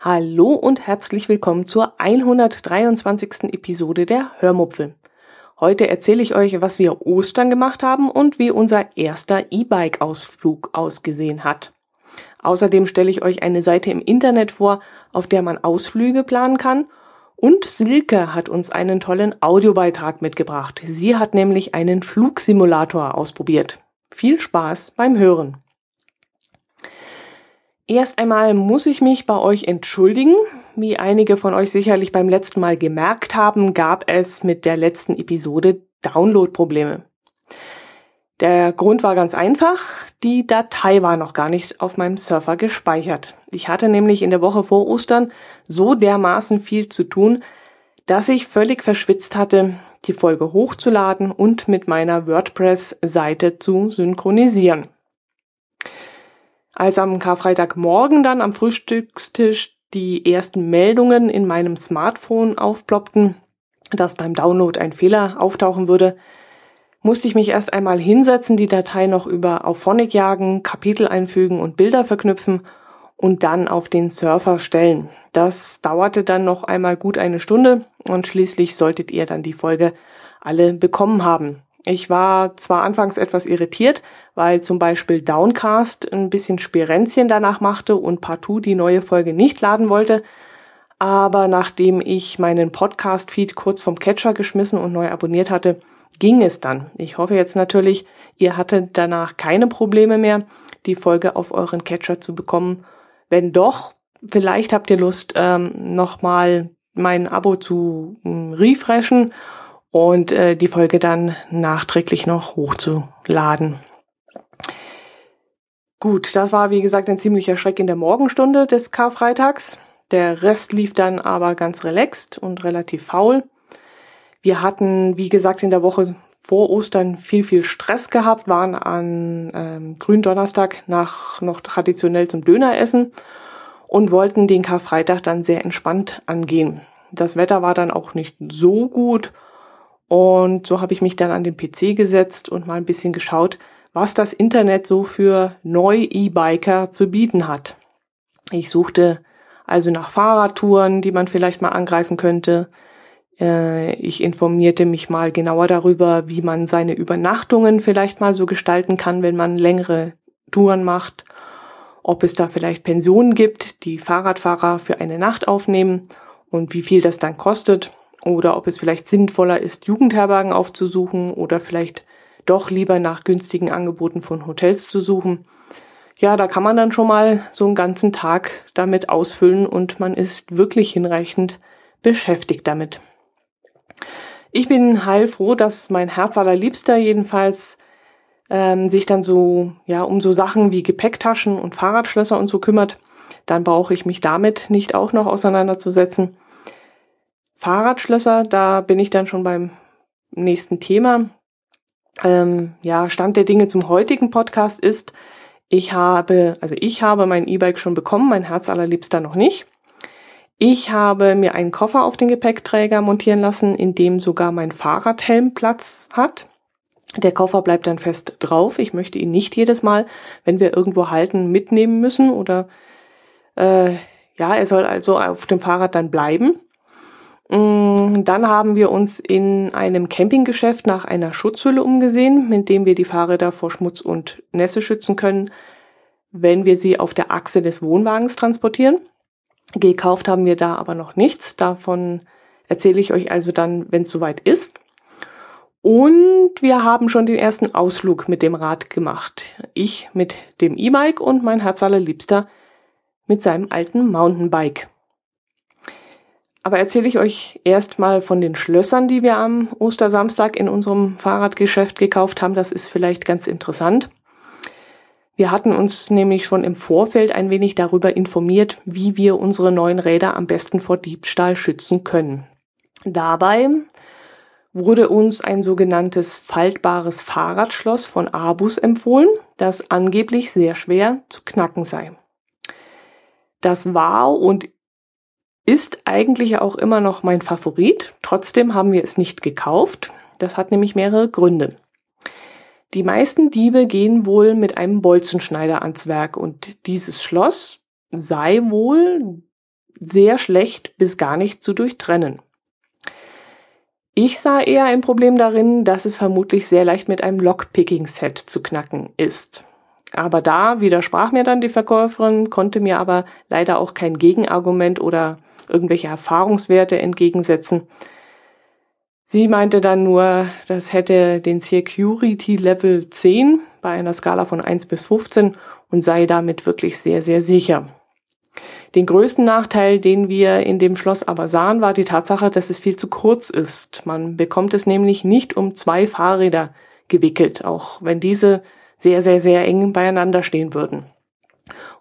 Hallo und herzlich willkommen zur 123. Episode der Hörmupfel. Heute erzähle ich euch, was wir Ostern gemacht haben und wie unser erster E-Bike-Ausflug ausgesehen hat. Außerdem stelle ich euch eine Seite im Internet vor, auf der man Ausflüge planen kann. Und Silke hat uns einen tollen Audiobeitrag mitgebracht. Sie hat nämlich einen Flugsimulator ausprobiert. Viel Spaß beim Hören. Erst einmal muss ich mich bei euch entschuldigen. Wie einige von euch sicherlich beim letzten Mal gemerkt haben, gab es mit der letzten Episode Download-Probleme. Der Grund war ganz einfach, die Datei war noch gar nicht auf meinem Surfer gespeichert. Ich hatte nämlich in der Woche vor Ostern so dermaßen viel zu tun, dass ich völlig verschwitzt hatte, die Folge hochzuladen und mit meiner WordPress-Seite zu synchronisieren. Als am Karfreitagmorgen dann am Frühstückstisch die ersten Meldungen in meinem Smartphone aufploppten, dass beim Download ein Fehler auftauchen würde, musste ich mich erst einmal hinsetzen, die Datei noch über Auphonic jagen, Kapitel einfügen und Bilder verknüpfen und dann auf den Surfer stellen. Das dauerte dann noch einmal gut eine Stunde und schließlich solltet ihr dann die Folge alle bekommen haben. Ich war zwar anfangs etwas irritiert, weil zum Beispiel Downcast ein bisschen Spirenzchen danach machte und partout die neue Folge nicht laden wollte, aber nachdem ich meinen Podcast-Feed kurz vom Catcher geschmissen und neu abonniert hatte, ging es dann. Ich hoffe jetzt natürlich, ihr hattet danach keine Probleme mehr, die Folge auf euren Catcher zu bekommen. Wenn doch, vielleicht habt ihr Lust, ähm, nochmal mein Abo zu ähm, refreshen und äh, die Folge dann nachträglich noch hochzuladen. Gut, das war wie gesagt ein ziemlicher Schreck in der Morgenstunde des Karfreitags. Der Rest lief dann aber ganz relaxed und relativ faul. Wir hatten, wie gesagt, in der Woche vor Ostern viel, viel Stress gehabt, waren an ähm, Gründonnerstag nach noch traditionell zum Döner essen und wollten den Karfreitag dann sehr entspannt angehen. Das Wetter war dann auch nicht so gut und so habe ich mich dann an den PC gesetzt und mal ein bisschen geschaut, was das Internet so für Neu-E-Biker zu bieten hat. Ich suchte also nach Fahrradtouren, die man vielleicht mal angreifen könnte. Äh, ich informierte mich mal genauer darüber, wie man seine Übernachtungen vielleicht mal so gestalten kann, wenn man längere Touren macht. Ob es da vielleicht Pensionen gibt, die Fahrradfahrer für eine Nacht aufnehmen und wie viel das dann kostet oder ob es vielleicht sinnvoller ist, Jugendherbergen aufzusuchen oder vielleicht doch lieber nach günstigen Angeboten von Hotels zu suchen. Ja, da kann man dann schon mal so einen ganzen Tag damit ausfüllen und man ist wirklich hinreichend beschäftigt damit. Ich bin heilfroh, dass mein Herz allerliebster jedenfalls ähm, sich dann so ja um so Sachen wie Gepäcktaschen und Fahrradschlösser und so kümmert. Dann brauche ich mich damit nicht auch noch auseinanderzusetzen. Fahrradschlösser, da bin ich dann schon beim nächsten Thema. Ähm, ja, Stand der Dinge zum heutigen Podcast ist, ich habe, also ich habe mein E-Bike schon bekommen, mein Herz allerliebster noch nicht. Ich habe mir einen Koffer auf den Gepäckträger montieren lassen, in dem sogar mein Fahrradhelm Platz hat. Der Koffer bleibt dann fest drauf. Ich möchte ihn nicht jedes Mal, wenn wir irgendwo halten, mitnehmen müssen oder äh, ja, er soll also auf dem Fahrrad dann bleiben. Mm, dann haben wir uns in einem Campinggeschäft nach einer Schutzhülle umgesehen, mit dem wir die Fahrräder vor Schmutz und Nässe schützen können, wenn wir sie auf der Achse des Wohnwagens transportieren. Gekauft haben wir da aber noch nichts. Davon erzähle ich euch also dann, wenn es soweit ist. Und wir haben schon den ersten Ausflug mit dem Rad gemacht. Ich mit dem E-Bike und mein Herz allerliebster mit seinem alten Mountainbike. Aber erzähle ich euch erstmal von den Schlössern, die wir am Ostersamstag in unserem Fahrradgeschäft gekauft haben. Das ist vielleicht ganz interessant. Wir hatten uns nämlich schon im Vorfeld ein wenig darüber informiert, wie wir unsere neuen Räder am besten vor Diebstahl schützen können. Dabei wurde uns ein sogenanntes faltbares Fahrradschloss von Abus empfohlen, das angeblich sehr schwer zu knacken sei. Das war und ist eigentlich auch immer noch mein Favorit. Trotzdem haben wir es nicht gekauft. Das hat nämlich mehrere Gründe. Die meisten Diebe gehen wohl mit einem Bolzenschneider ans Werk und dieses Schloss sei wohl sehr schlecht bis gar nicht zu durchtrennen. Ich sah eher ein Problem darin, dass es vermutlich sehr leicht mit einem Lockpicking-Set zu knacken ist. Aber da widersprach mir dann die Verkäuferin, konnte mir aber leider auch kein Gegenargument oder irgendwelche Erfahrungswerte entgegensetzen. Sie meinte dann nur, das hätte den Security Level 10 bei einer Skala von 1 bis 15 und sei damit wirklich sehr, sehr sicher. Den größten Nachteil, den wir in dem Schloss aber sahen, war die Tatsache, dass es viel zu kurz ist. Man bekommt es nämlich nicht um zwei Fahrräder gewickelt, auch wenn diese sehr, sehr, sehr eng beieinander stehen würden.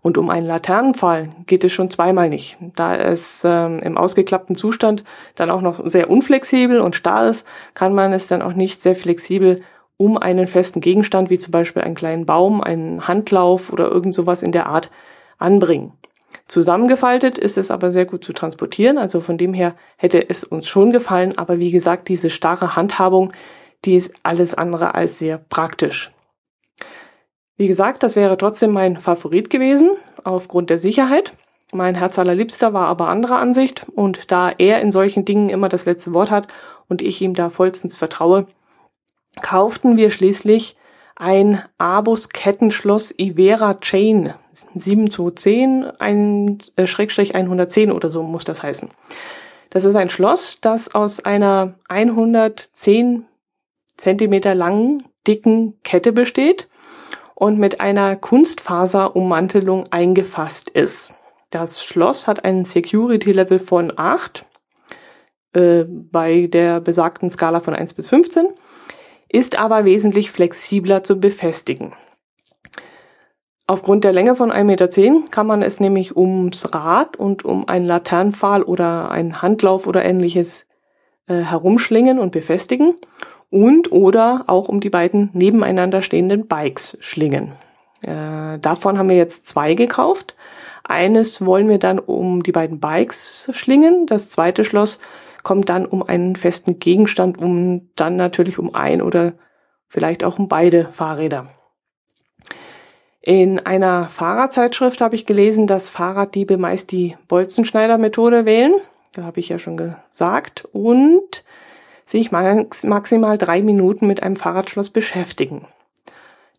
Und um einen Laternenpfahl geht es schon zweimal nicht. Da es ähm, im ausgeklappten Zustand dann auch noch sehr unflexibel und starr ist, kann man es dann auch nicht sehr flexibel um einen festen Gegenstand, wie zum Beispiel einen kleinen Baum, einen Handlauf oder irgend sowas in der Art anbringen. Zusammengefaltet ist es aber sehr gut zu transportieren, also von dem her hätte es uns schon gefallen, aber wie gesagt, diese starre Handhabung, die ist alles andere als sehr praktisch. Wie gesagt, das wäre trotzdem mein Favorit gewesen, aufgrund der Sicherheit. Mein Herz allerliebster war aber anderer Ansicht und da er in solchen Dingen immer das letzte Wort hat und ich ihm da vollstens vertraue, kauften wir schließlich ein Abus Kettenschloss Ivera Chain 7210, ein äh, Schrägstrich 110 oder so muss das heißen. Das ist ein Schloss, das aus einer 110 Zentimeter langen, dicken Kette besteht und mit einer Kunstfaserummantelung eingefasst ist. Das Schloss hat einen Security Level von 8 äh, bei der besagten Skala von 1 bis 15, ist aber wesentlich flexibler zu befestigen. Aufgrund der Länge von 1,10 Meter kann man es nämlich ums Rad und um einen Laternenpfahl oder einen Handlauf oder ähnliches äh, herumschlingen und befestigen und oder auch um die beiden nebeneinander stehenden Bikes schlingen. Äh, davon haben wir jetzt zwei gekauft. Eines wollen wir dann um die beiden Bikes schlingen. Das zweite Schloss kommt dann um einen festen Gegenstand, um dann natürlich um ein oder vielleicht auch um beide Fahrräder. In einer Fahrradzeitschrift habe ich gelesen, dass Fahrraddiebe meist die Bolzenschneider-Methode wählen. Da habe ich ja schon gesagt. Und sich max maximal drei Minuten mit einem Fahrradschloss beschäftigen.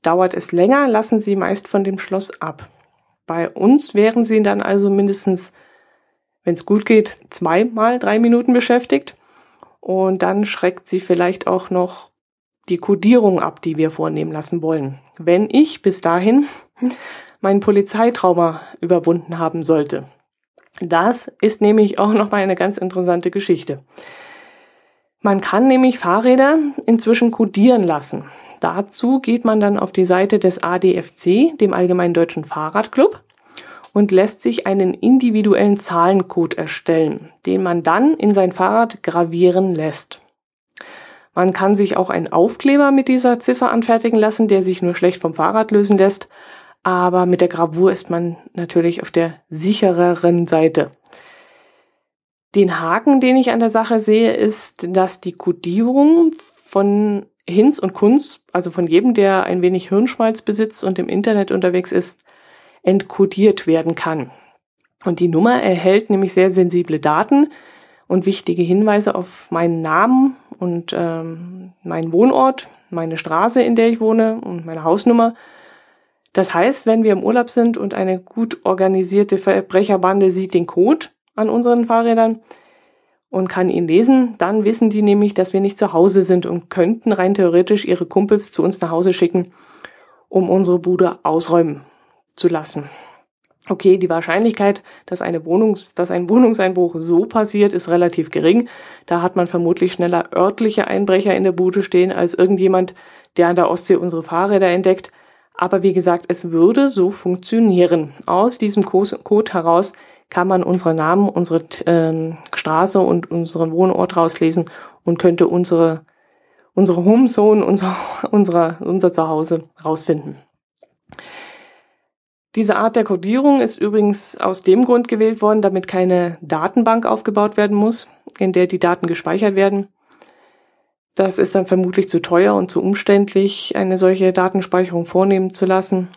Dauert es länger, lassen Sie meist von dem Schloss ab. Bei uns wären Sie dann also mindestens, wenn es gut geht, zweimal drei Minuten beschäftigt. Und dann schreckt Sie vielleicht auch noch die Kodierung ab, die wir vornehmen lassen wollen. Wenn ich bis dahin mein Polizeitrauma überwunden haben sollte. Das ist nämlich auch noch mal eine ganz interessante Geschichte. Man kann nämlich Fahrräder inzwischen codieren lassen. Dazu geht man dann auf die Seite des ADFC, dem Allgemeinen Deutschen Fahrradclub, und lässt sich einen individuellen Zahlencode erstellen, den man dann in sein Fahrrad gravieren lässt. Man kann sich auch einen Aufkleber mit dieser Ziffer anfertigen lassen, der sich nur schlecht vom Fahrrad lösen lässt, aber mit der Gravur ist man natürlich auf der sichereren Seite. Den Haken, den ich an der Sache sehe, ist, dass die Kodierung von Hinz und Kunz, also von jedem, der ein wenig Hirnschmalz besitzt und im Internet unterwegs ist, entkodiert werden kann. Und die Nummer erhält nämlich sehr sensible Daten und wichtige Hinweise auf meinen Namen und ähm, meinen Wohnort, meine Straße, in der ich wohne und meine Hausnummer. Das heißt, wenn wir im Urlaub sind und eine gut organisierte Verbrecherbande sieht den Code, an unseren Fahrrädern und kann ihn lesen, dann wissen die nämlich, dass wir nicht zu Hause sind und könnten rein theoretisch ihre Kumpels zu uns nach Hause schicken, um unsere Bude ausräumen zu lassen. Okay, die Wahrscheinlichkeit, dass, eine Wohnungs-, dass ein Wohnungseinbruch so passiert, ist relativ gering. Da hat man vermutlich schneller örtliche Einbrecher in der Bude stehen, als irgendjemand, der an der Ostsee unsere Fahrräder entdeckt. Aber wie gesagt, es würde so funktionieren. Aus diesem Code heraus kann man unsere Namen, unsere ähm, Straße und unseren Wohnort rauslesen und könnte unsere, unsere Homezone, unser, unsere, unser Zuhause rausfinden. Diese Art der Codierung ist übrigens aus dem Grund gewählt worden, damit keine Datenbank aufgebaut werden muss, in der die Daten gespeichert werden. Das ist dann vermutlich zu teuer und zu umständlich, eine solche Datenspeicherung vornehmen zu lassen.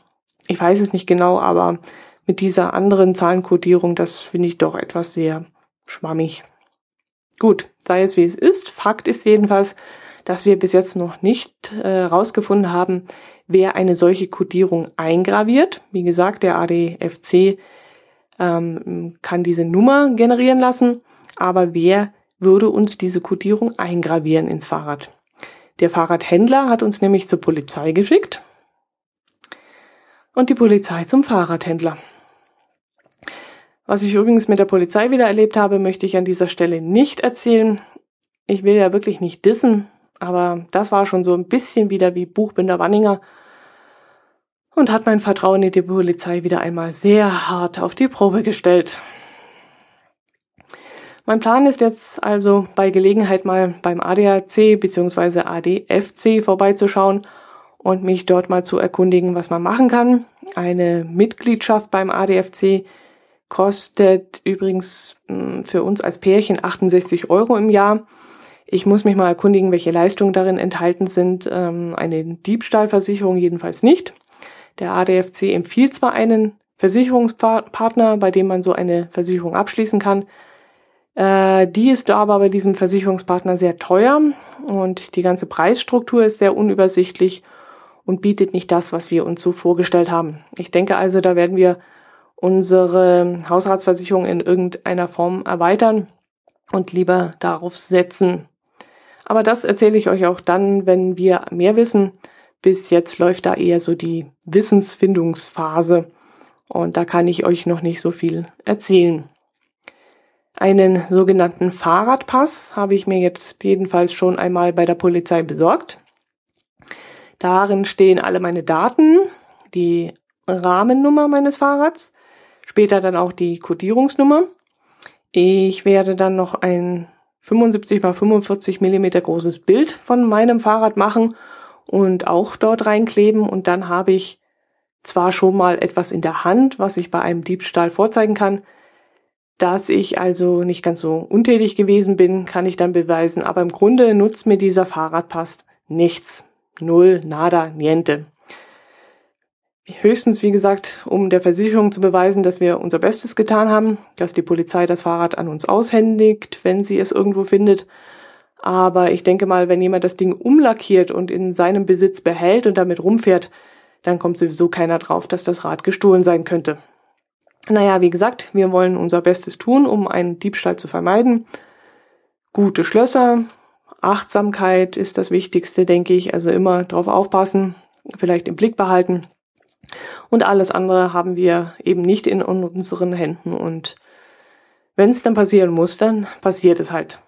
Ich weiß es nicht genau, aber mit dieser anderen Zahlenkodierung, das finde ich doch etwas sehr schwammig. Gut, sei es wie es ist. Fakt ist jedenfalls, dass wir bis jetzt noch nicht herausgefunden äh, haben, wer eine solche Kodierung eingraviert. Wie gesagt, der ADFC ähm, kann diese Nummer generieren lassen, aber wer würde uns diese Kodierung eingravieren ins Fahrrad? Der Fahrradhändler hat uns nämlich zur Polizei geschickt und die Polizei zum Fahrradhändler. Was ich übrigens mit der Polizei wieder erlebt habe, möchte ich an dieser Stelle nicht erzählen. Ich will ja wirklich nicht dissen, aber das war schon so ein bisschen wieder wie Buchbinder Wanninger und hat mein Vertrauen in die Polizei wieder einmal sehr hart auf die Probe gestellt. Mein Plan ist jetzt also bei Gelegenheit mal beim ADAC bzw. ADFC vorbeizuschauen und mich dort mal zu erkundigen, was man machen kann. Eine Mitgliedschaft beim ADFC kostet übrigens hm, für uns als Pärchen 68 Euro im Jahr. Ich muss mich mal erkundigen, welche Leistungen darin enthalten sind. Ähm, eine Diebstahlversicherung jedenfalls nicht. Der ADFC empfiehlt zwar einen Versicherungspartner, bei dem man so eine Versicherung abschließen kann. Äh, die ist aber bei diesem Versicherungspartner sehr teuer und die ganze Preisstruktur ist sehr unübersichtlich und bietet nicht das, was wir uns so vorgestellt haben. Ich denke also, da werden wir unsere Hausratsversicherung in irgendeiner Form erweitern und lieber darauf setzen. Aber das erzähle ich euch auch dann, wenn wir mehr wissen. Bis jetzt läuft da eher so die Wissensfindungsphase und da kann ich euch noch nicht so viel erzählen. Einen sogenannten Fahrradpass habe ich mir jetzt jedenfalls schon einmal bei der Polizei besorgt. Darin stehen alle meine Daten, die Rahmennummer meines Fahrrads, später dann auch die Kodierungsnummer. Ich werde dann noch ein 75 x 45 Millimeter großes Bild von meinem Fahrrad machen und auch dort reinkleben und dann habe ich zwar schon mal etwas in der Hand, was ich bei einem Diebstahl vorzeigen kann, dass ich also nicht ganz so untätig gewesen bin, kann ich dann beweisen, aber im Grunde nutzt mir dieser Fahrradpass nichts. Null, nada, niente. Höchstens, wie gesagt, um der Versicherung zu beweisen, dass wir unser Bestes getan haben, dass die Polizei das Fahrrad an uns aushändigt, wenn sie es irgendwo findet aber ich denke mal, wenn jemand das Ding umlackiert und in seinem Besitz behält und damit rumfährt, dann kommt sowieso keiner drauf, dass das Rad gestohlen sein könnte. Naja, wie gesagt, wir wollen unser Bestes tun, um einen Diebstahl zu vermeiden. Gute Schlösser, Achtsamkeit ist das Wichtigste, denke ich. Also immer drauf aufpassen, vielleicht im Blick behalten. Und alles andere haben wir eben nicht in unseren Händen. Und wenn es dann passieren muss, dann passiert es halt.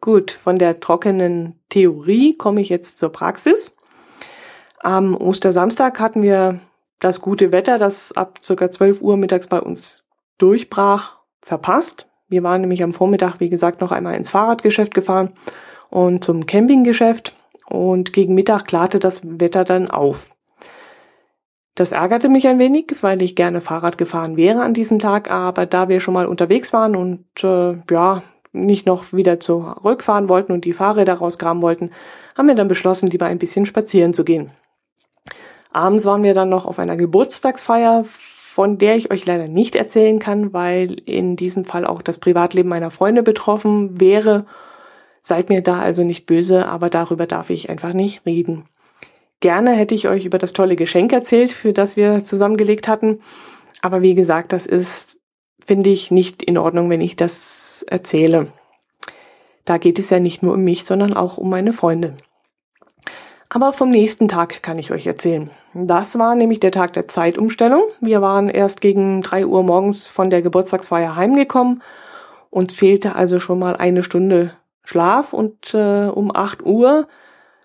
Gut, von der trockenen Theorie komme ich jetzt zur Praxis. Am Ostersamstag hatten wir das gute Wetter, das ab circa 12 Uhr mittags bei uns durchbrach, verpasst. Wir waren nämlich am Vormittag, wie gesagt, noch einmal ins Fahrradgeschäft gefahren und zum Campinggeschäft und gegen Mittag klarte das Wetter dann auf. Das ärgerte mich ein wenig, weil ich gerne Fahrrad gefahren wäre an diesem Tag, aber da wir schon mal unterwegs waren und äh, ja, nicht noch wieder zurückfahren wollten und die Fahrräder rausgraben wollten, haben wir dann beschlossen, lieber ein bisschen spazieren zu gehen. Abends waren wir dann noch auf einer Geburtstagsfeier, von der ich euch leider nicht erzählen kann, weil in diesem Fall auch das Privatleben meiner Freunde betroffen wäre. Seid mir da also nicht böse, aber darüber darf ich einfach nicht reden. Gerne hätte ich euch über das tolle Geschenk erzählt, für das wir zusammengelegt hatten. Aber wie gesagt, das ist, finde ich, nicht in Ordnung, wenn ich das erzähle. Da geht es ja nicht nur um mich, sondern auch um meine Freunde. Aber vom nächsten Tag kann ich euch erzählen. Das war nämlich der Tag der Zeitumstellung. Wir waren erst gegen drei Uhr morgens von der Geburtstagsfeier heimgekommen. Uns fehlte also schon mal eine Stunde Schlaf und äh, um acht Uhr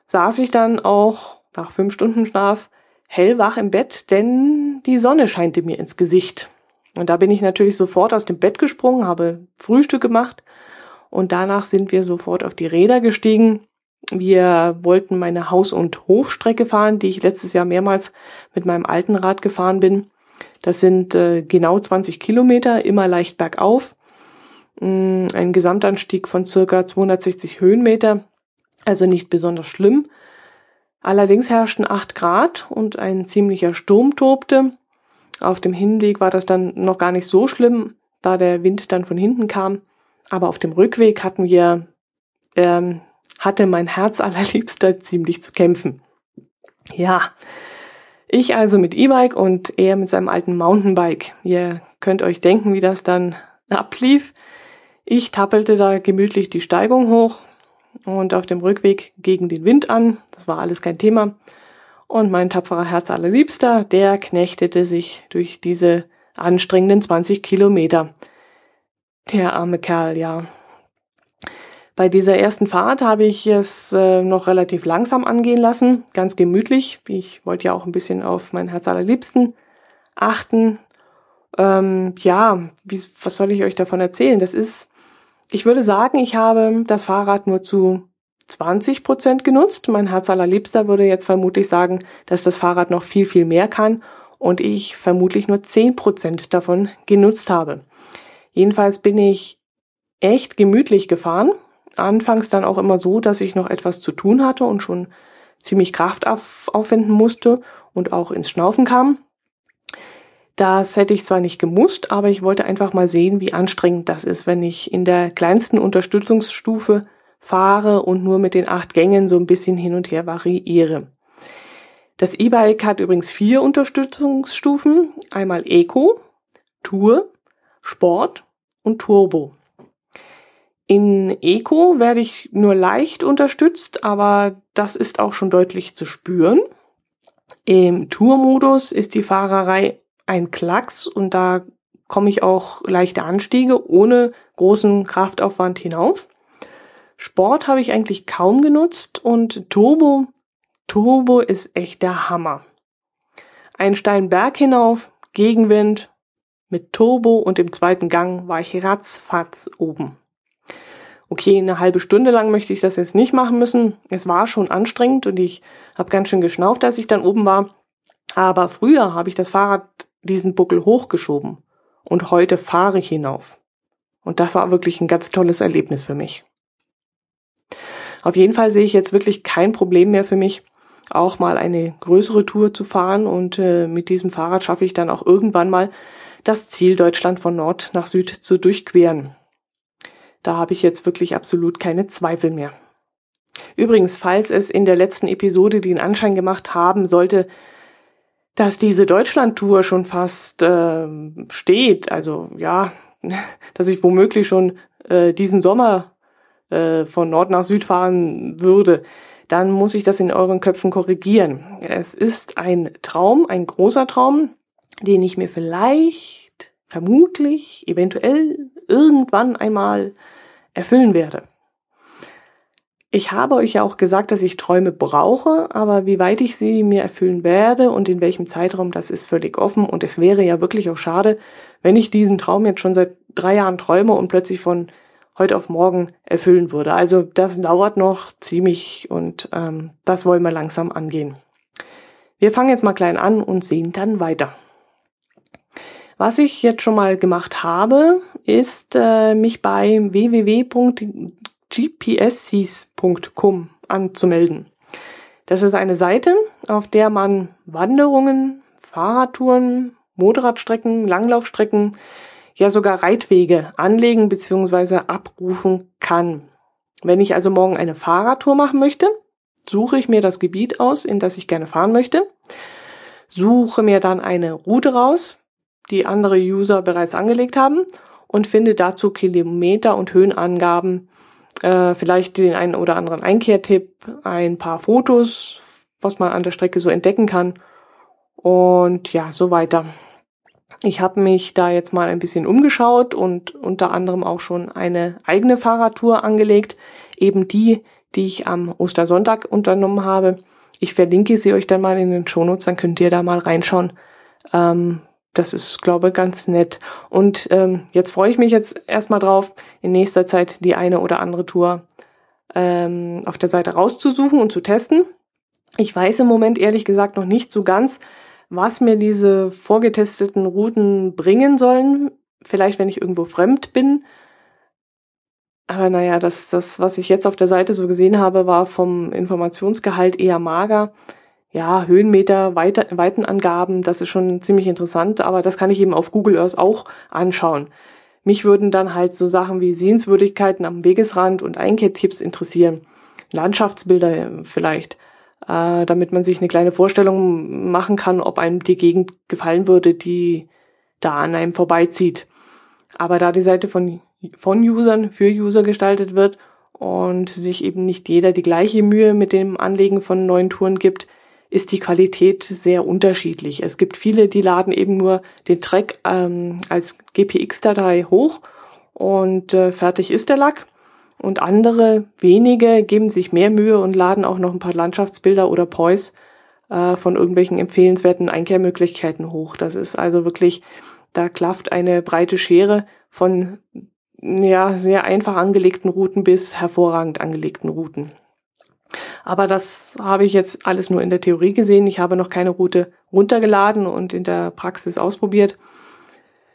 saß ich dann auch nach fünf Stunden Schlaf hellwach im Bett, denn die Sonne scheinte mir ins Gesicht. Und da bin ich natürlich sofort aus dem Bett gesprungen, habe Frühstück gemacht und danach sind wir sofort auf die Räder gestiegen. Wir wollten meine Haus- und Hofstrecke fahren, die ich letztes Jahr mehrmals mit meinem alten Rad gefahren bin. Das sind äh, genau 20 Kilometer, immer leicht bergauf. Mm, ein Gesamtanstieg von circa 260 Höhenmeter. also nicht besonders schlimm. Allerdings herrschten acht Grad und ein ziemlicher Sturm tobte. Auf dem Hinweg war das dann noch gar nicht so schlimm, da der Wind dann von hinten kam. Aber auf dem Rückweg hatten wir, ähm, hatte mein Herz allerliebster ziemlich zu kämpfen. Ja, ich also mit E-Bike und er mit seinem alten Mountainbike. Ihr könnt euch denken, wie das dann ablief. Ich tappelte da gemütlich die Steigung hoch und auf dem Rückweg gegen den Wind an. Das war alles kein Thema. Und mein tapferer Herz allerliebster, der knechtete sich durch diese anstrengenden 20 Kilometer. Der arme Kerl, ja. Bei dieser ersten Fahrt habe ich es äh, noch relativ langsam angehen lassen, ganz gemütlich. Ich wollte ja auch ein bisschen auf mein Herz allerliebsten achten. Ähm, ja, wie, was soll ich euch davon erzählen? Das ist, ich würde sagen, ich habe das Fahrrad nur zu 20 Prozent genutzt. Mein Herz allerliebster würde jetzt vermutlich sagen, dass das Fahrrad noch viel, viel mehr kann und ich vermutlich nur 10 Prozent davon genutzt habe. Jedenfalls bin ich echt gemütlich gefahren. Anfangs dann auch immer so, dass ich noch etwas zu tun hatte und schon ziemlich Kraft auf, aufwenden musste und auch ins Schnaufen kam. Das hätte ich zwar nicht gemusst, aber ich wollte einfach mal sehen, wie anstrengend das ist, wenn ich in der kleinsten Unterstützungsstufe fahre und nur mit den acht Gängen so ein bisschen hin und her variiere. Das E-Bike hat übrigens vier Unterstützungsstufen. Einmal Eco, Tour, Sport und Turbo. In Eco werde ich nur leicht unterstützt, aber das ist auch schon deutlich zu spüren. Im Tourmodus ist die Fahrerei ein Klacks und da komme ich auch leichte Anstiege ohne großen Kraftaufwand hinauf. Sport habe ich eigentlich kaum genutzt und Turbo, Turbo ist echt der Hammer. Ein steilen Berg hinauf, Gegenwind, mit Turbo und im zweiten Gang war ich ratzfatz oben. Okay, eine halbe Stunde lang möchte ich das jetzt nicht machen müssen. Es war schon anstrengend und ich habe ganz schön geschnauft, als ich dann oben war. Aber früher habe ich das Fahrrad diesen Buckel hochgeschoben und heute fahre ich hinauf. Und das war wirklich ein ganz tolles Erlebnis für mich. Auf jeden Fall sehe ich jetzt wirklich kein Problem mehr für mich, auch mal eine größere Tour zu fahren und äh, mit diesem Fahrrad schaffe ich dann auch irgendwann mal das Ziel, Deutschland von Nord nach Süd zu durchqueren. Da habe ich jetzt wirklich absolut keine Zweifel mehr. Übrigens, falls es in der letzten Episode den Anschein gemacht haben sollte, dass diese Deutschland-Tour schon fast äh, steht, also ja, dass ich womöglich schon äh, diesen Sommer äh, von Nord nach Süd fahren würde, dann muss ich das in euren Köpfen korrigieren. Es ist ein Traum, ein großer Traum, den ich mir vielleicht, vermutlich, eventuell irgendwann einmal erfüllen werde. Ich habe euch ja auch gesagt, dass ich Träume brauche, aber wie weit ich sie mir erfüllen werde und in welchem Zeitraum, das ist völlig offen. Und es wäre ja wirklich auch schade, wenn ich diesen Traum jetzt schon seit drei Jahren träume und plötzlich von heute auf morgen erfüllen würde. Also das dauert noch ziemlich und ähm, das wollen wir langsam angehen. Wir fangen jetzt mal klein an und sehen dann weiter. Was ich jetzt schon mal gemacht habe, ist äh, mich bei www.gpsseas.com anzumelden. Das ist eine Seite, auf der man Wanderungen, Fahrradtouren, Motorradstrecken, Langlaufstrecken, ja sogar Reitwege anlegen bzw. abrufen kann. Wenn ich also morgen eine Fahrradtour machen möchte, suche ich mir das Gebiet aus, in das ich gerne fahren möchte, suche mir dann eine Route raus, die andere User bereits angelegt haben und finde dazu Kilometer und Höhenangaben, äh, vielleicht den einen oder anderen Einkehrtipp, ein paar Fotos, was man an der Strecke so entdecken kann und ja, so weiter. Ich habe mich da jetzt mal ein bisschen umgeschaut und unter anderem auch schon eine eigene Fahrradtour angelegt, eben die, die ich am Ostersonntag unternommen habe. Ich verlinke sie euch dann mal in den Shownotes, dann könnt ihr da mal reinschauen. Ähm, das ist, glaube ich, ganz nett. Und ähm, jetzt freue ich mich jetzt erstmal drauf, in nächster Zeit die eine oder andere Tour ähm, auf der Seite rauszusuchen und zu testen. Ich weiß im Moment ehrlich gesagt noch nicht so ganz, was mir diese vorgetesteten Routen bringen sollen. Vielleicht, wenn ich irgendwo fremd bin. Aber naja, das, das, was ich jetzt auf der Seite so gesehen habe, war vom Informationsgehalt eher mager. Ja, Höhenmeter, Weite, Weitenangaben, das ist schon ziemlich interessant, aber das kann ich eben auf Google Earth auch anschauen. Mich würden dann halt so Sachen wie Sehenswürdigkeiten am Wegesrand und Einkehrt-Tipps interessieren. Landschaftsbilder vielleicht, äh, damit man sich eine kleine Vorstellung machen kann, ob einem die Gegend gefallen würde, die da an einem vorbeizieht. Aber da die Seite von, von Usern für User gestaltet wird und sich eben nicht jeder die gleiche Mühe mit dem Anlegen von neuen Touren gibt, ist die Qualität sehr unterschiedlich. Es gibt viele, die laden eben nur den Track ähm, als GPX-Datei hoch und äh, fertig ist der Lack. Und andere, wenige, geben sich mehr Mühe und laden auch noch ein paar Landschaftsbilder oder Pois äh, von irgendwelchen empfehlenswerten Einkehrmöglichkeiten hoch. Das ist also wirklich, da klafft eine breite Schere von ja, sehr einfach angelegten Routen bis hervorragend angelegten Routen. Aber das habe ich jetzt alles nur in der Theorie gesehen. Ich habe noch keine Route runtergeladen und in der Praxis ausprobiert.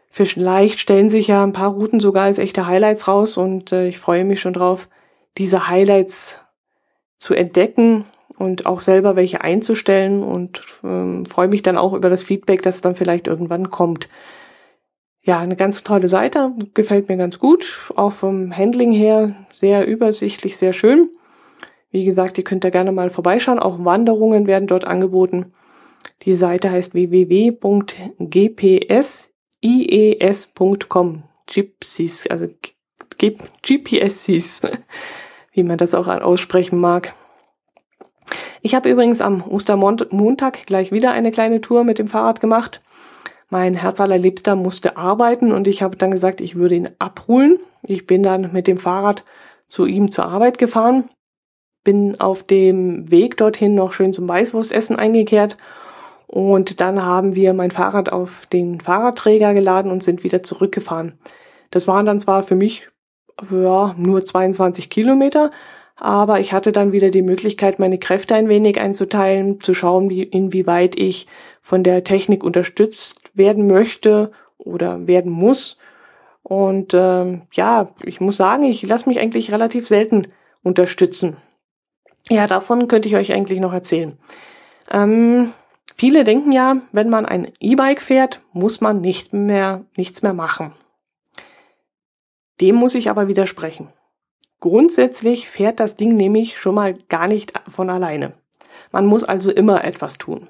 Vielleicht stellen sich ja ein paar Routen sogar als echte Highlights raus und äh, ich freue mich schon drauf, diese Highlights zu entdecken und auch selber welche einzustellen und ähm, freue mich dann auch über das Feedback, das dann vielleicht irgendwann kommt. Ja, eine ganz tolle Seite, gefällt mir ganz gut, auch vom Handling her sehr übersichtlich, sehr schön. Wie gesagt, ihr könnt da gerne mal vorbeischauen. Auch Wanderungen werden dort angeboten. Die Seite heißt www.gpsies.com. Gypsies, also GPSs, wie man das auch aussprechen mag. Ich habe übrigens am Ostermontag gleich wieder eine kleine Tour mit dem Fahrrad gemacht. Mein Herz allerliebster musste arbeiten und ich habe dann gesagt, ich würde ihn abholen. Ich bin dann mit dem Fahrrad zu ihm zur Arbeit gefahren bin auf dem Weg dorthin noch schön zum Weißwurstessen eingekehrt und dann haben wir mein Fahrrad auf den Fahrradträger geladen und sind wieder zurückgefahren. Das waren dann zwar für mich ja, nur 22 Kilometer, aber ich hatte dann wieder die Möglichkeit, meine Kräfte ein wenig einzuteilen, zu schauen, wie, inwieweit ich von der Technik unterstützt werden möchte oder werden muss. Und ähm, ja, ich muss sagen, ich lasse mich eigentlich relativ selten unterstützen. Ja, davon könnte ich euch eigentlich noch erzählen. Ähm, viele denken ja, wenn man ein E-Bike fährt, muss man nicht mehr, nichts mehr machen. Dem muss ich aber widersprechen. Grundsätzlich fährt das Ding nämlich schon mal gar nicht von alleine. Man muss also immer etwas tun.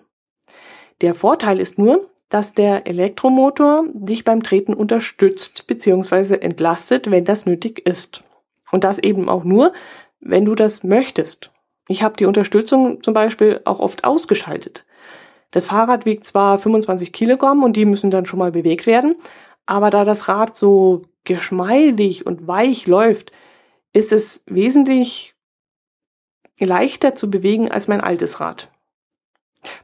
Der Vorteil ist nur, dass der Elektromotor dich beim Treten unterstützt bzw. entlastet, wenn das nötig ist. Und das eben auch nur, wenn du das möchtest. Ich habe die Unterstützung zum Beispiel auch oft ausgeschaltet. Das Fahrrad wiegt zwar 25 Kilogramm und die müssen dann schon mal bewegt werden, aber da das Rad so geschmeidig und weich läuft, ist es wesentlich leichter zu bewegen als mein altes Rad.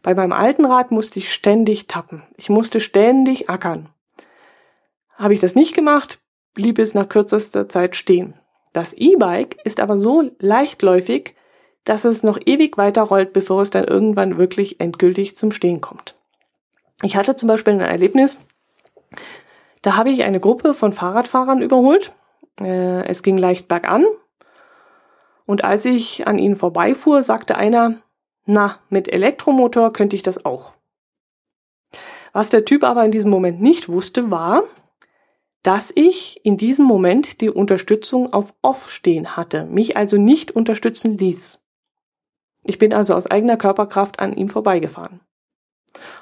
Bei meinem alten Rad musste ich ständig tappen. Ich musste ständig ackern. Habe ich das nicht gemacht, blieb es nach kürzester Zeit stehen. Das E-Bike ist aber so leichtläufig, dass es noch ewig weiter rollt, bevor es dann irgendwann wirklich endgültig zum Stehen kommt. Ich hatte zum Beispiel ein Erlebnis, da habe ich eine Gruppe von Fahrradfahrern überholt. Äh, es ging leicht bergan. Und als ich an ihnen vorbeifuhr, sagte einer, na, mit Elektromotor könnte ich das auch. Was der Typ aber in diesem Moment nicht wusste, war, dass ich in diesem Moment die Unterstützung auf Off stehen hatte, mich also nicht unterstützen ließ. Ich bin also aus eigener Körperkraft an ihm vorbeigefahren.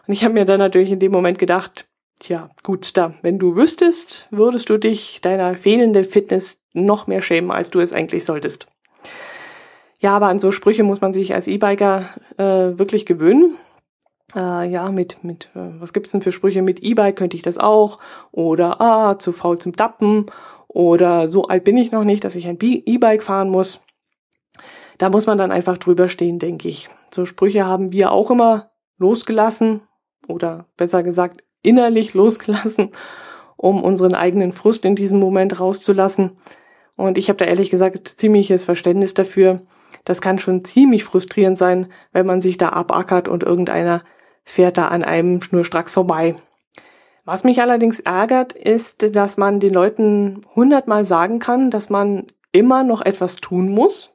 Und ich habe mir dann natürlich in dem Moment gedacht, tja, gut, da, wenn du wüsstest, würdest du dich deiner fehlenden Fitness noch mehr schämen, als du es eigentlich solltest. Ja, aber an so Sprüche muss man sich als E-Biker äh, wirklich gewöhnen. Äh, ja, mit, mit, äh, was gibt's denn für Sprüche? Mit E-Bike könnte ich das auch. Oder, ah, zu faul zum Tappen. Oder so alt bin ich noch nicht, dass ich ein E-Bike fahren muss da muss man dann einfach drüber stehen, denke ich. So Sprüche haben wir auch immer losgelassen oder besser gesagt innerlich losgelassen, um unseren eigenen Frust in diesem Moment rauszulassen. Und ich habe da ehrlich gesagt ziemliches Verständnis dafür. Das kann schon ziemlich frustrierend sein, wenn man sich da abackert und irgendeiner fährt da an einem schnurstracks vorbei. Was mich allerdings ärgert, ist, dass man den Leuten hundertmal sagen kann, dass man immer noch etwas tun muss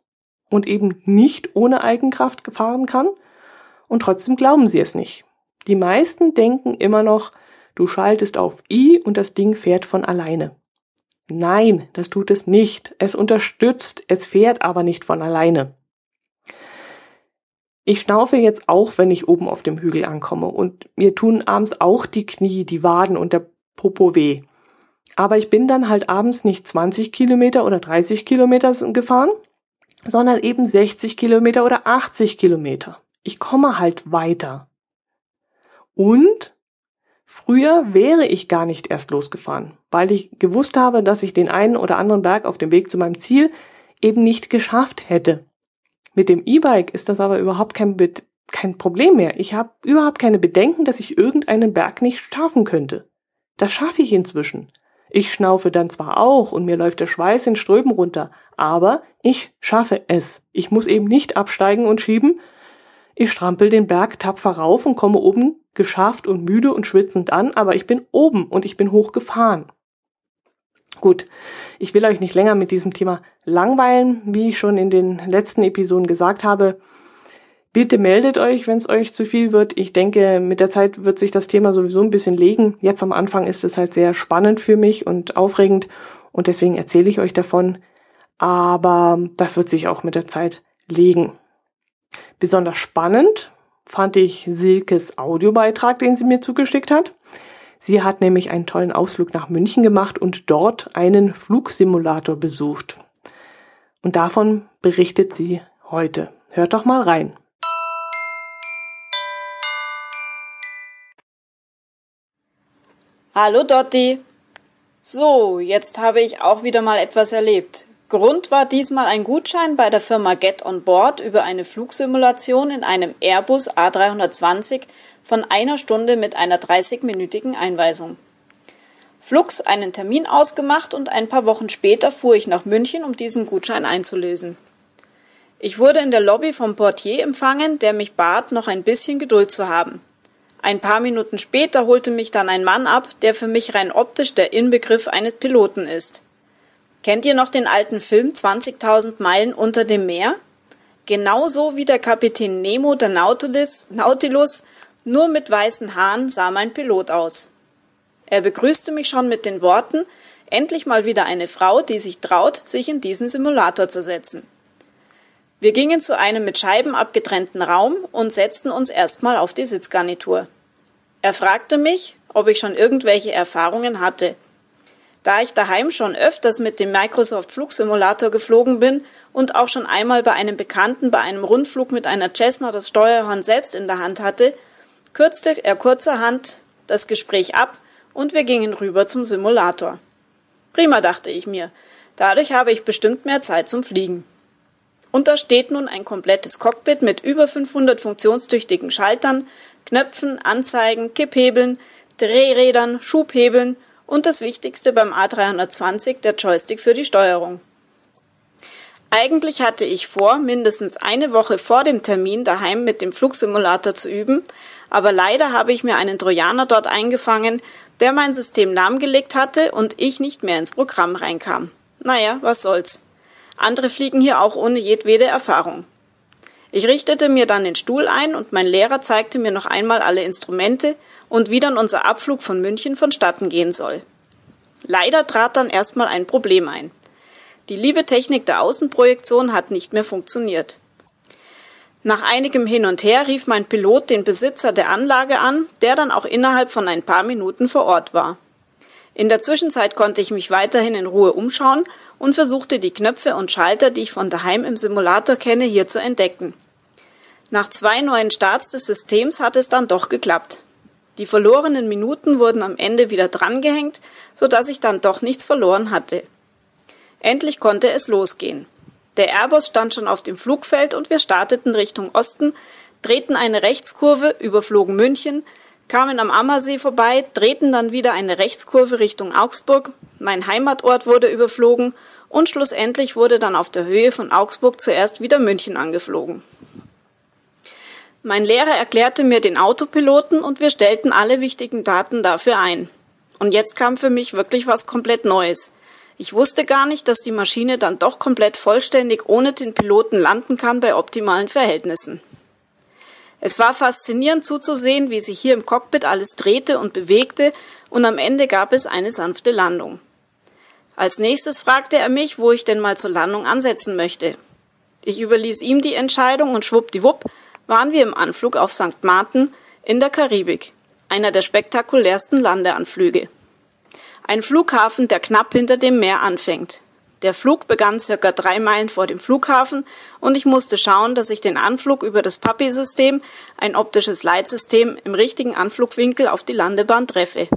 und eben nicht ohne Eigenkraft fahren kann. Und trotzdem glauben sie es nicht. Die meisten denken immer noch, du schaltest auf I und das Ding fährt von alleine. Nein, das tut es nicht. Es unterstützt, es fährt aber nicht von alleine. Ich schnaufe jetzt auch, wenn ich oben auf dem Hügel ankomme und mir tun abends auch die Knie, die Waden und der Popo weh. Aber ich bin dann halt abends nicht 20 Kilometer oder 30 Kilometer gefahren, sondern eben 60 Kilometer oder 80 Kilometer. Ich komme halt weiter. Und früher wäre ich gar nicht erst losgefahren, weil ich gewusst habe, dass ich den einen oder anderen Berg auf dem Weg zu meinem Ziel eben nicht geschafft hätte. Mit dem E-Bike ist das aber überhaupt kein, kein Problem mehr. Ich habe überhaupt keine Bedenken, dass ich irgendeinen Berg nicht schaffen könnte. Das schaffe ich inzwischen. Ich schnaufe dann zwar auch und mir läuft der Schweiß in Strömen runter, aber ich schaffe es. Ich muss eben nicht absteigen und schieben. Ich strampel den Berg tapfer rauf und komme oben geschafft und müde und schwitzend an, aber ich bin oben und ich bin hochgefahren. Gut, ich will euch nicht länger mit diesem Thema langweilen, wie ich schon in den letzten Episoden gesagt habe. Bitte meldet euch, wenn es euch zu viel wird. Ich denke, mit der Zeit wird sich das Thema sowieso ein bisschen legen. Jetzt am Anfang ist es halt sehr spannend für mich und aufregend und deswegen erzähle ich euch davon. Aber das wird sich auch mit der Zeit legen. Besonders spannend fand ich Silkes Audiobeitrag, den sie mir zugeschickt hat. Sie hat nämlich einen tollen Ausflug nach München gemacht und dort einen Flugsimulator besucht. Und davon berichtet sie heute. Hört doch mal rein. Hallo Dotti. So, jetzt habe ich auch wieder mal etwas erlebt. Grund war diesmal ein Gutschein bei der Firma Get on Board über eine Flugsimulation in einem Airbus A320 von einer Stunde mit einer 30-minütigen Einweisung. Flux einen Termin ausgemacht und ein paar Wochen später fuhr ich nach München, um diesen Gutschein einzulösen. Ich wurde in der Lobby vom Portier empfangen, der mich bat, noch ein bisschen Geduld zu haben. Ein paar Minuten später holte mich dann ein Mann ab, der für mich rein optisch der Inbegriff eines Piloten ist. Kennt ihr noch den alten Film 20.000 Meilen unter dem Meer? Genauso wie der Kapitän Nemo der Nautilus, Nautilus, nur mit weißen Haaren sah mein Pilot aus. Er begrüßte mich schon mit den Worten, endlich mal wieder eine Frau, die sich traut, sich in diesen Simulator zu setzen. Wir gingen zu einem mit Scheiben abgetrennten Raum und setzten uns erstmal auf die Sitzgarnitur. Er fragte mich, ob ich schon irgendwelche Erfahrungen hatte. Da ich daheim schon öfters mit dem Microsoft Flugsimulator geflogen bin und auch schon einmal bei einem Bekannten bei einem Rundflug mit einer Cessna das Steuerhorn selbst in der Hand hatte, kürzte er kurzerhand das Gespräch ab und wir gingen rüber zum Simulator. Prima, dachte ich mir. Dadurch habe ich bestimmt mehr Zeit zum Fliegen. Und da steht nun ein komplettes Cockpit mit über 500 funktionstüchtigen Schaltern, Knöpfen, Anzeigen, Kipphebeln, Drehrädern, Schubhebeln und das Wichtigste beim A320 der Joystick für die Steuerung. Eigentlich hatte ich vor, mindestens eine Woche vor dem Termin daheim mit dem Flugsimulator zu üben, aber leider habe ich mir einen Trojaner dort eingefangen, der mein System lahmgelegt hatte und ich nicht mehr ins Programm reinkam. Naja, was soll's. Andere fliegen hier auch ohne jedwede Erfahrung. Ich richtete mir dann den Stuhl ein und mein Lehrer zeigte mir noch einmal alle Instrumente und wie dann unser Abflug von München vonstatten gehen soll. Leider trat dann erstmal ein Problem ein. Die liebe Technik der Außenprojektion hat nicht mehr funktioniert. Nach einigem Hin und Her rief mein Pilot den Besitzer der Anlage an, der dann auch innerhalb von ein paar Minuten vor Ort war. In der Zwischenzeit konnte ich mich weiterhin in Ruhe umschauen und versuchte die Knöpfe und Schalter, die ich von daheim im Simulator kenne, hier zu entdecken. Nach zwei neuen Starts des Systems hat es dann doch geklappt. Die verlorenen Minuten wurden am Ende wieder drangehängt, so dass ich dann doch nichts verloren hatte. Endlich konnte es losgehen. Der Airbus stand schon auf dem Flugfeld und wir starteten Richtung Osten, drehten eine Rechtskurve, überflogen München, kamen am Ammersee vorbei, drehten dann wieder eine Rechtskurve Richtung Augsburg, mein Heimatort wurde überflogen und schlussendlich wurde dann auf der Höhe von Augsburg zuerst wieder München angeflogen. Mein Lehrer erklärte mir den Autopiloten und wir stellten alle wichtigen Daten dafür ein. Und jetzt kam für mich wirklich was komplett Neues. Ich wusste gar nicht, dass die Maschine dann doch komplett vollständig ohne den Piloten landen kann bei optimalen Verhältnissen. Es war faszinierend zuzusehen, wie sich hier im Cockpit alles drehte und bewegte, und am Ende gab es eine sanfte Landung. Als nächstes fragte er mich, wo ich denn mal zur Landung ansetzen möchte. Ich überließ ihm die Entscheidung und schwuppdiwupp waren wir im Anflug auf St. Martin in der Karibik, einer der spektakulärsten Landeanflüge. Ein Flughafen, der knapp hinter dem Meer anfängt. Der Flug begann circa drei Meilen vor dem Flughafen und ich musste schauen, dass ich den Anflug über das Papi-System, ein optisches Leitsystem, im richtigen Anflugwinkel auf die Landebahn treffe.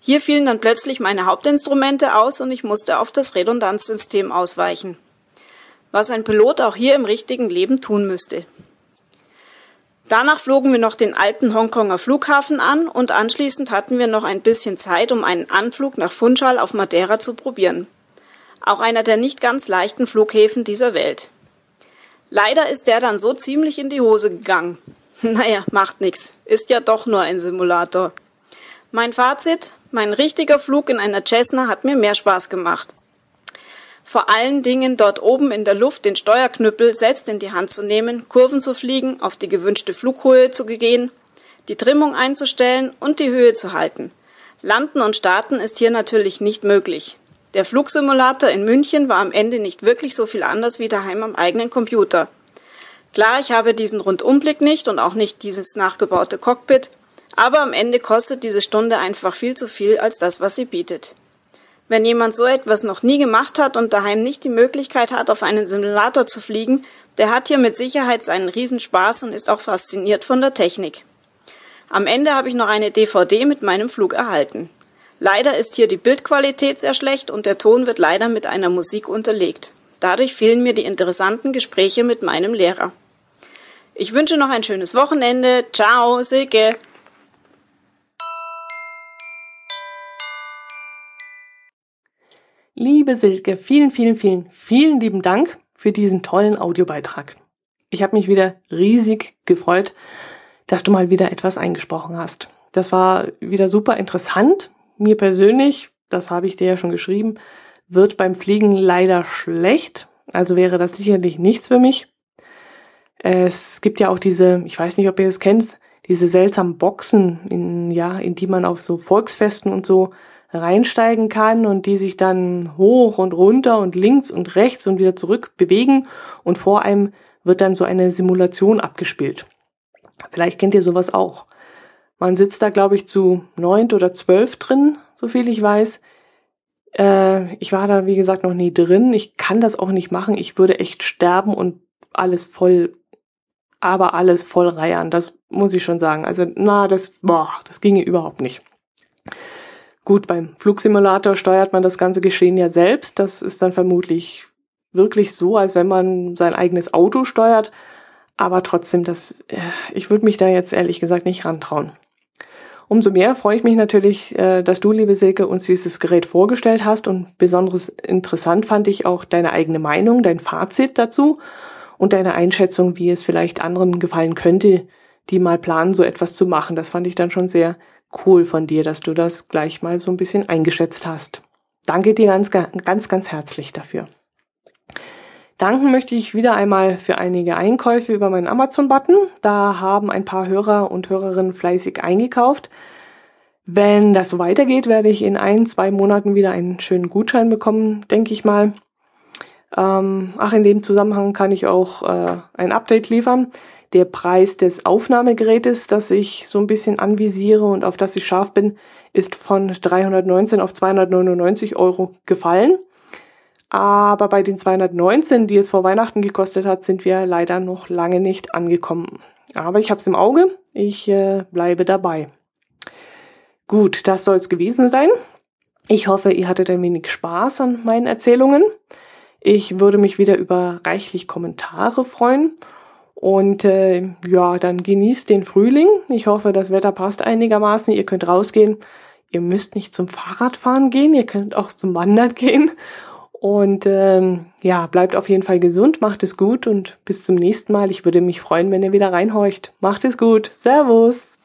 Hier fielen dann plötzlich meine Hauptinstrumente aus und ich musste auf das Redundanzsystem ausweichen. Was ein Pilot auch hier im richtigen Leben tun müsste. Danach flogen wir noch den alten Hongkonger Flughafen an und anschließend hatten wir noch ein bisschen Zeit, um einen Anflug nach Funchal auf Madeira zu probieren. Auch einer der nicht ganz leichten Flughäfen dieser Welt. Leider ist der dann so ziemlich in die Hose gegangen. Naja, macht nix. Ist ja doch nur ein Simulator. Mein Fazit? Mein richtiger Flug in einer Cessna hat mir mehr Spaß gemacht vor allen Dingen dort oben in der Luft den Steuerknüppel selbst in die Hand zu nehmen, Kurven zu fliegen, auf die gewünschte Flughöhe zu gehen, die Trimmung einzustellen und die Höhe zu halten. Landen und starten ist hier natürlich nicht möglich. Der Flugsimulator in München war am Ende nicht wirklich so viel anders wie daheim am eigenen Computer. Klar, ich habe diesen Rundumblick nicht und auch nicht dieses nachgebaute Cockpit, aber am Ende kostet diese Stunde einfach viel zu viel als das, was sie bietet. Wenn jemand so etwas noch nie gemacht hat und daheim nicht die Möglichkeit hat, auf einen Simulator zu fliegen, der hat hier mit Sicherheit seinen Riesenspaß und ist auch fasziniert von der Technik. Am Ende habe ich noch eine DVD mit meinem Flug erhalten. Leider ist hier die Bildqualität sehr schlecht und der Ton wird leider mit einer Musik unterlegt. Dadurch fehlen mir die interessanten Gespräche mit meinem Lehrer. Ich wünsche noch ein schönes Wochenende. Ciao, Silke. Liebe Silke, vielen, vielen, vielen, vielen lieben Dank für diesen tollen Audiobeitrag. Ich habe mich wieder riesig gefreut, dass du mal wieder etwas eingesprochen hast. Das war wieder super interessant. Mir persönlich, das habe ich dir ja schon geschrieben, wird beim Fliegen leider schlecht. Also wäre das sicherlich nichts für mich. Es gibt ja auch diese, ich weiß nicht, ob ihr es kennt, diese seltsamen Boxen, in, ja, in die man auf so Volksfesten und so reinsteigen kann und die sich dann hoch und runter und links und rechts und wieder zurück bewegen und vor einem wird dann so eine Simulation abgespielt. Vielleicht kennt ihr sowas auch. Man sitzt da, glaube ich, zu neunt oder zwölf drin, so viel ich weiß. Äh, ich war da, wie gesagt, noch nie drin. Ich kann das auch nicht machen. Ich würde echt sterben und alles voll, aber alles voll reiern. Das muss ich schon sagen. Also, na, das, boah, das ginge überhaupt nicht. Gut, beim Flugsimulator steuert man das ganze Geschehen ja selbst. Das ist dann vermutlich wirklich so, als wenn man sein eigenes Auto steuert. Aber trotzdem, das, äh, ich würde mich da jetzt ehrlich gesagt nicht rantrauen. Umso mehr freue ich mich natürlich, äh, dass du, liebe Silke, uns dieses Gerät vorgestellt hast und besonders interessant fand ich auch deine eigene Meinung, dein Fazit dazu und deine Einschätzung, wie es vielleicht anderen gefallen könnte, die mal planen, so etwas zu machen. Das fand ich dann schon sehr cool von dir, dass du das gleich mal so ein bisschen eingeschätzt hast. Danke dir ganz, ganz, ganz herzlich dafür. Danken möchte ich wieder einmal für einige Einkäufe über meinen Amazon-Button. Da haben ein paar Hörer und Hörerinnen fleißig eingekauft. Wenn das so weitergeht, werde ich in ein, zwei Monaten wieder einen schönen Gutschein bekommen, denke ich mal. Ähm, ach, in dem Zusammenhang kann ich auch äh, ein Update liefern der Preis des Aufnahmegerätes, das ich so ein bisschen anvisiere und auf das ich scharf bin, ist von 319 auf 299 Euro gefallen. Aber bei den 219, die es vor Weihnachten gekostet hat, sind wir leider noch lange nicht angekommen. Aber ich habe es im Auge. Ich äh, bleibe dabei. Gut, das soll es gewesen sein. Ich hoffe, ihr hattet ein wenig Spaß an meinen Erzählungen. Ich würde mich wieder über reichlich Kommentare freuen und äh, ja, dann genießt den Frühling. Ich hoffe, das Wetter passt einigermaßen. Ihr könnt rausgehen. Ihr müsst nicht zum Fahrradfahren gehen, ihr könnt auch zum Wandern gehen. Und ähm, ja, bleibt auf jeden Fall gesund, macht es gut und bis zum nächsten Mal. Ich würde mich freuen, wenn ihr wieder reinhorcht. Macht es gut. Servus.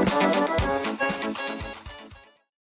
Musik